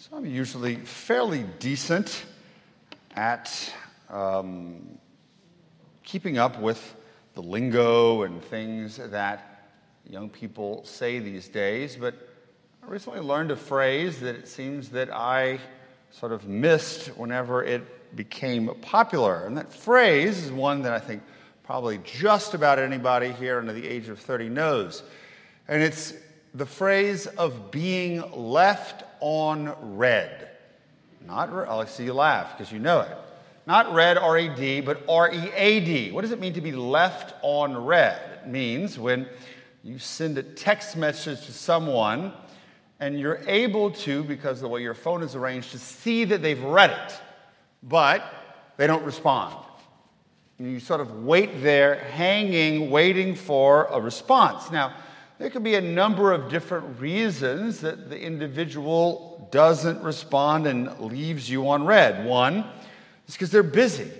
So I'm usually fairly decent at um, keeping up with the lingo and things that young people say these days, but I recently learned a phrase that it seems that I sort of missed whenever it became popular. And that phrase is one that I think probably just about anybody here under the age of 30 knows. And it's the phrase of being left on read. Not, oh, I'll see you laugh because you know it. Not red, R E D, but R E A D. What does it mean to be left on read? It means when you send a text message to someone and you're able to, because of the way your phone is arranged, to see that they've read it, but they don't respond. And you sort of wait there, hanging, waiting for a response. Now, there could be a number of different reasons that the individual doesn't respond and leaves you on read. One is because they're busy,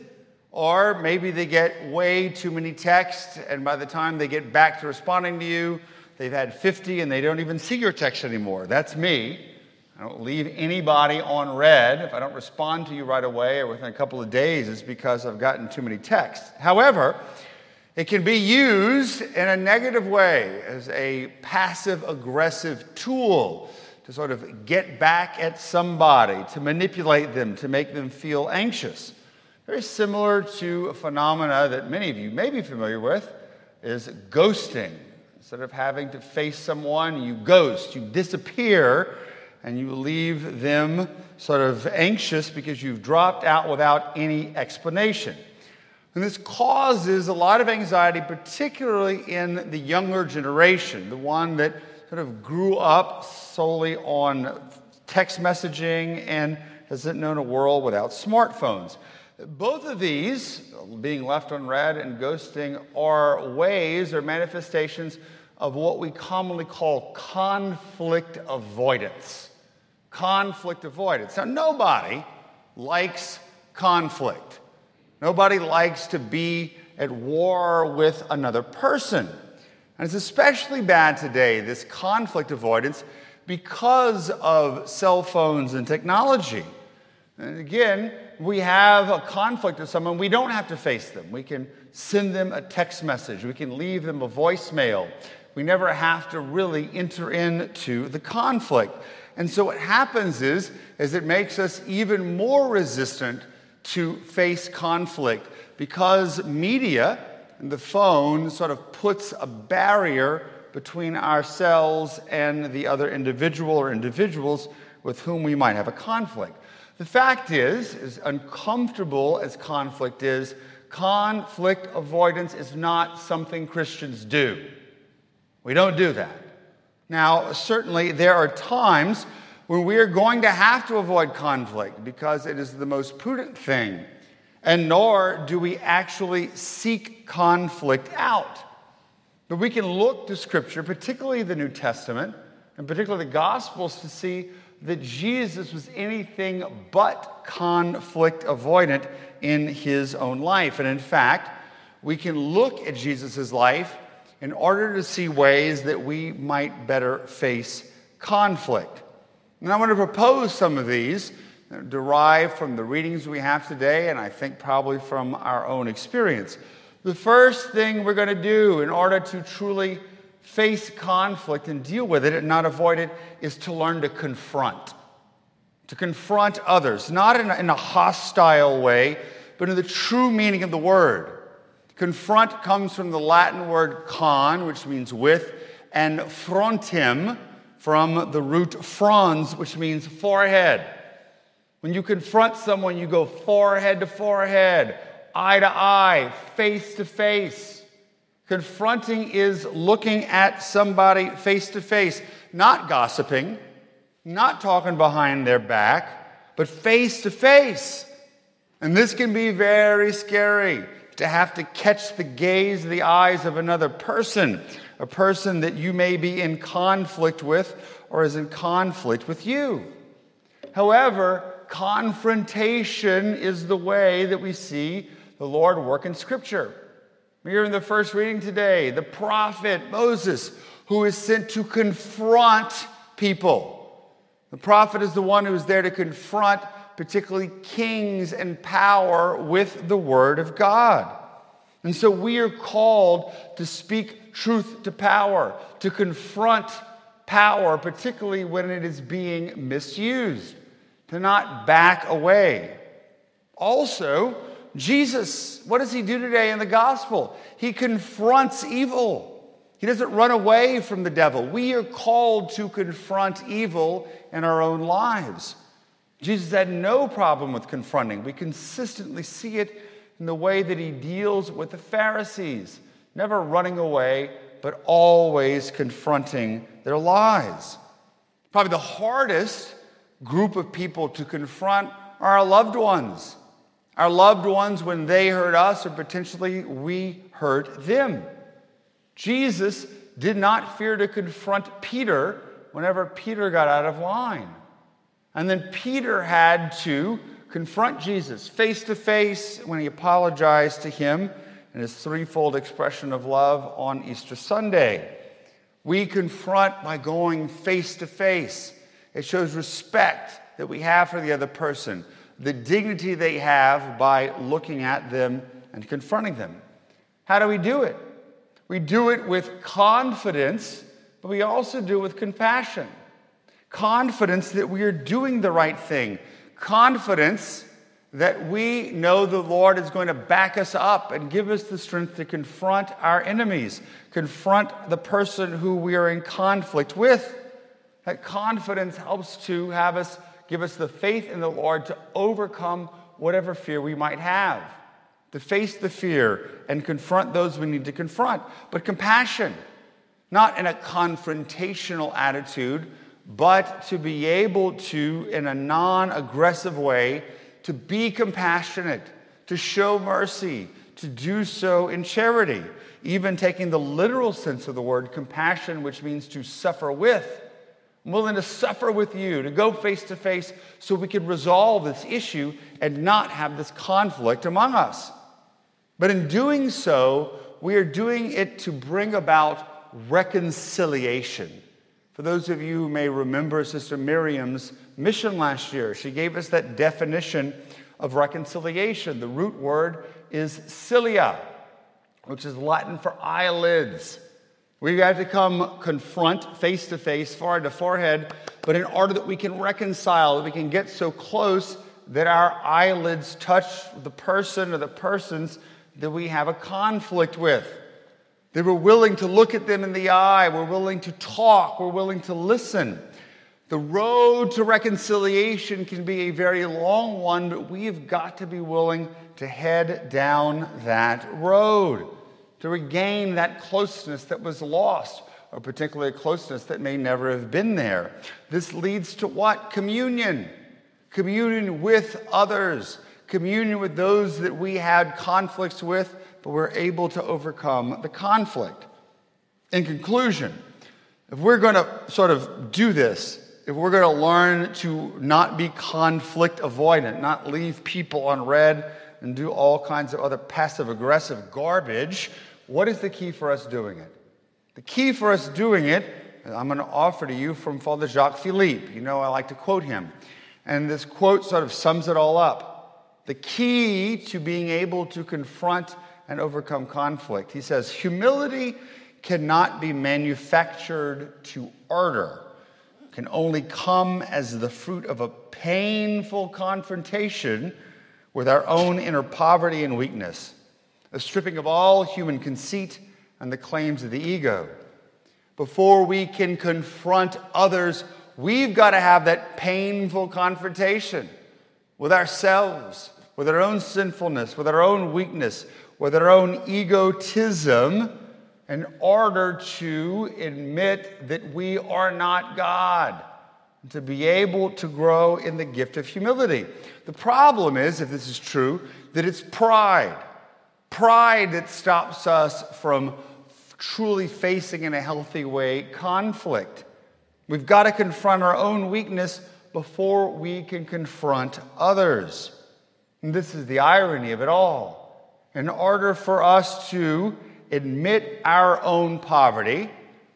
or maybe they get way too many texts, and by the time they get back to responding to you, they've had 50 and they don't even see your text anymore. That's me. I don't leave anybody on read. If I don't respond to you right away or within a couple of days, it's because I've gotten too many texts. However, it can be used in a negative way as a passive aggressive tool to sort of get back at somebody, to manipulate them, to make them feel anxious. Very similar to a phenomena that many of you may be familiar with is ghosting. Instead of having to face someone, you ghost, you disappear, and you leave them sort of anxious because you've dropped out without any explanation. And this causes a lot of anxiety, particularly in the younger generation, the one that sort of grew up solely on text messaging and hasn't known a world without smartphones. Both of these, being left on read and ghosting, are ways or manifestations of what we commonly call conflict avoidance. Conflict avoidance. Now, nobody likes conflict. Nobody likes to be at war with another person. And it's especially bad today, this conflict avoidance, because of cell phones and technology. And again, we have a conflict with someone, we don't have to face them. We can send them a text message, we can leave them a voicemail. We never have to really enter into the conflict. And so what happens is, is it makes us even more resistant to face conflict because media and the phone sort of puts a barrier between ourselves and the other individual or individuals with whom we might have a conflict. The fact is, as uncomfortable as conflict is, conflict avoidance is not something Christians do. We don't do that. Now, certainly, there are times when we are going to have to avoid conflict because it is the most prudent thing. And nor do we actually seek conflict out. But we can look to Scripture, particularly the New Testament, and particularly the Gospels, to see that Jesus was anything but conflict avoidant in his own life. And in fact, we can look at Jesus' life in order to see ways that we might better face conflict. And I want to propose some of these derived from the readings we have today, and I think probably from our own experience. The first thing we're going to do in order to truly face conflict and deal with it and not avoid it is to learn to confront. To confront others, not in a, in a hostile way, but in the true meaning of the word. Confront comes from the Latin word con, which means with, and frontem, from the root frons, which means forehead. When you confront someone, you go forehead to forehead, eye to eye, face to face. Confronting is looking at somebody face to face, not gossiping, not talking behind their back, but face to face. And this can be very scary to have to catch the gaze, the eyes of another person a person that you may be in conflict with or is in conflict with you. However, confrontation is the way that we see the Lord work in Scripture. Here in the first reading today, the prophet Moses, who is sent to confront people. The prophet is the one who is there to confront, particularly kings and power, with the word of God. And so we are called to speak truth to power, to confront power, particularly when it is being misused, to not back away. Also, Jesus, what does he do today in the gospel? He confronts evil. He doesn't run away from the devil. We are called to confront evil in our own lives. Jesus had no problem with confronting. We consistently see it in the way that he deals with the Pharisees, never running away, but always confronting their lies. Probably the hardest group of people to confront are our loved ones. Our loved ones when they hurt us, or potentially we hurt them. Jesus did not fear to confront Peter whenever Peter got out of line. And then Peter had to confront Jesus face to face when he apologized to him in his threefold expression of love on Easter Sunday. We confront by going face to face. It shows respect that we have for the other person, the dignity they have by looking at them and confronting them. How do we do it? We do it with confidence, but we also do it with compassion. Confidence that we are doing the right thing, confidence that we know the Lord is going to back us up and give us the strength to confront our enemies, confront the person who we are in conflict with. That confidence helps to have us give us the faith in the Lord to overcome whatever fear we might have, to face the fear and confront those we need to confront. But compassion, not in a confrontational attitude, but to be able to, in a non aggressive way, to be compassionate, to show mercy, to do so in charity, even taking the literal sense of the word compassion, which means to suffer with. I'm willing to suffer with you, to go face to face so we can resolve this issue and not have this conflict among us. But in doing so, we are doing it to bring about reconciliation. For those of you who may remember Sister Miriam's mission last year, she gave us that definition of reconciliation. The root word is cilia, which is Latin for eyelids. We have to come confront face to face, forehead to forehead, but in order that we can reconcile, that we can get so close that our eyelids touch the person or the persons that we have a conflict with. They were willing to look at them in the eye. We're willing to talk. We're willing to listen. The road to reconciliation can be a very long one, but we've got to be willing to head down that road to regain that closeness that was lost, or particularly a closeness that may never have been there. This leads to what? Communion. Communion with others, communion with those that we had conflicts with but we're able to overcome the conflict. In conclusion, if we're going to sort of do this, if we're going to learn to not be conflict avoidant, not leave people on read and do all kinds of other passive aggressive garbage, what is the key for us doing it? The key for us doing it, I'm going to offer to you from Father Jacques Philippe. You know, I like to quote him. And this quote sort of sums it all up. The key to being able to confront and overcome conflict. He says, Humility cannot be manufactured to ardor, can only come as the fruit of a painful confrontation with our own inner poverty and weakness, a stripping of all human conceit and the claims of the ego. Before we can confront others, we've got to have that painful confrontation with ourselves, with our own sinfulness, with our own weakness, with our own egotism in order to admit that we are not God, to be able to grow in the gift of humility. The problem is, if this is true, that it's pride. Pride that stops us from truly facing in a healthy way conflict. We've got to confront our own weakness before we can confront others. And this is the irony of it all in order for us to admit our own poverty,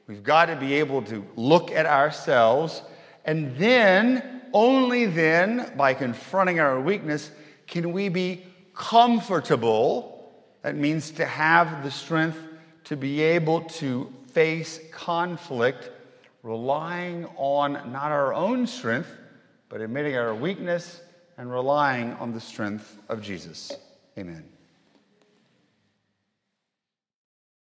we've got to be able to look at ourselves And then, only then, by confronting our weakness, can we be comfortable. That means to have the strength to be able to face conflict, relying on not our own strength, but admitting our weakness and relying on the strength of Jesus. Amen.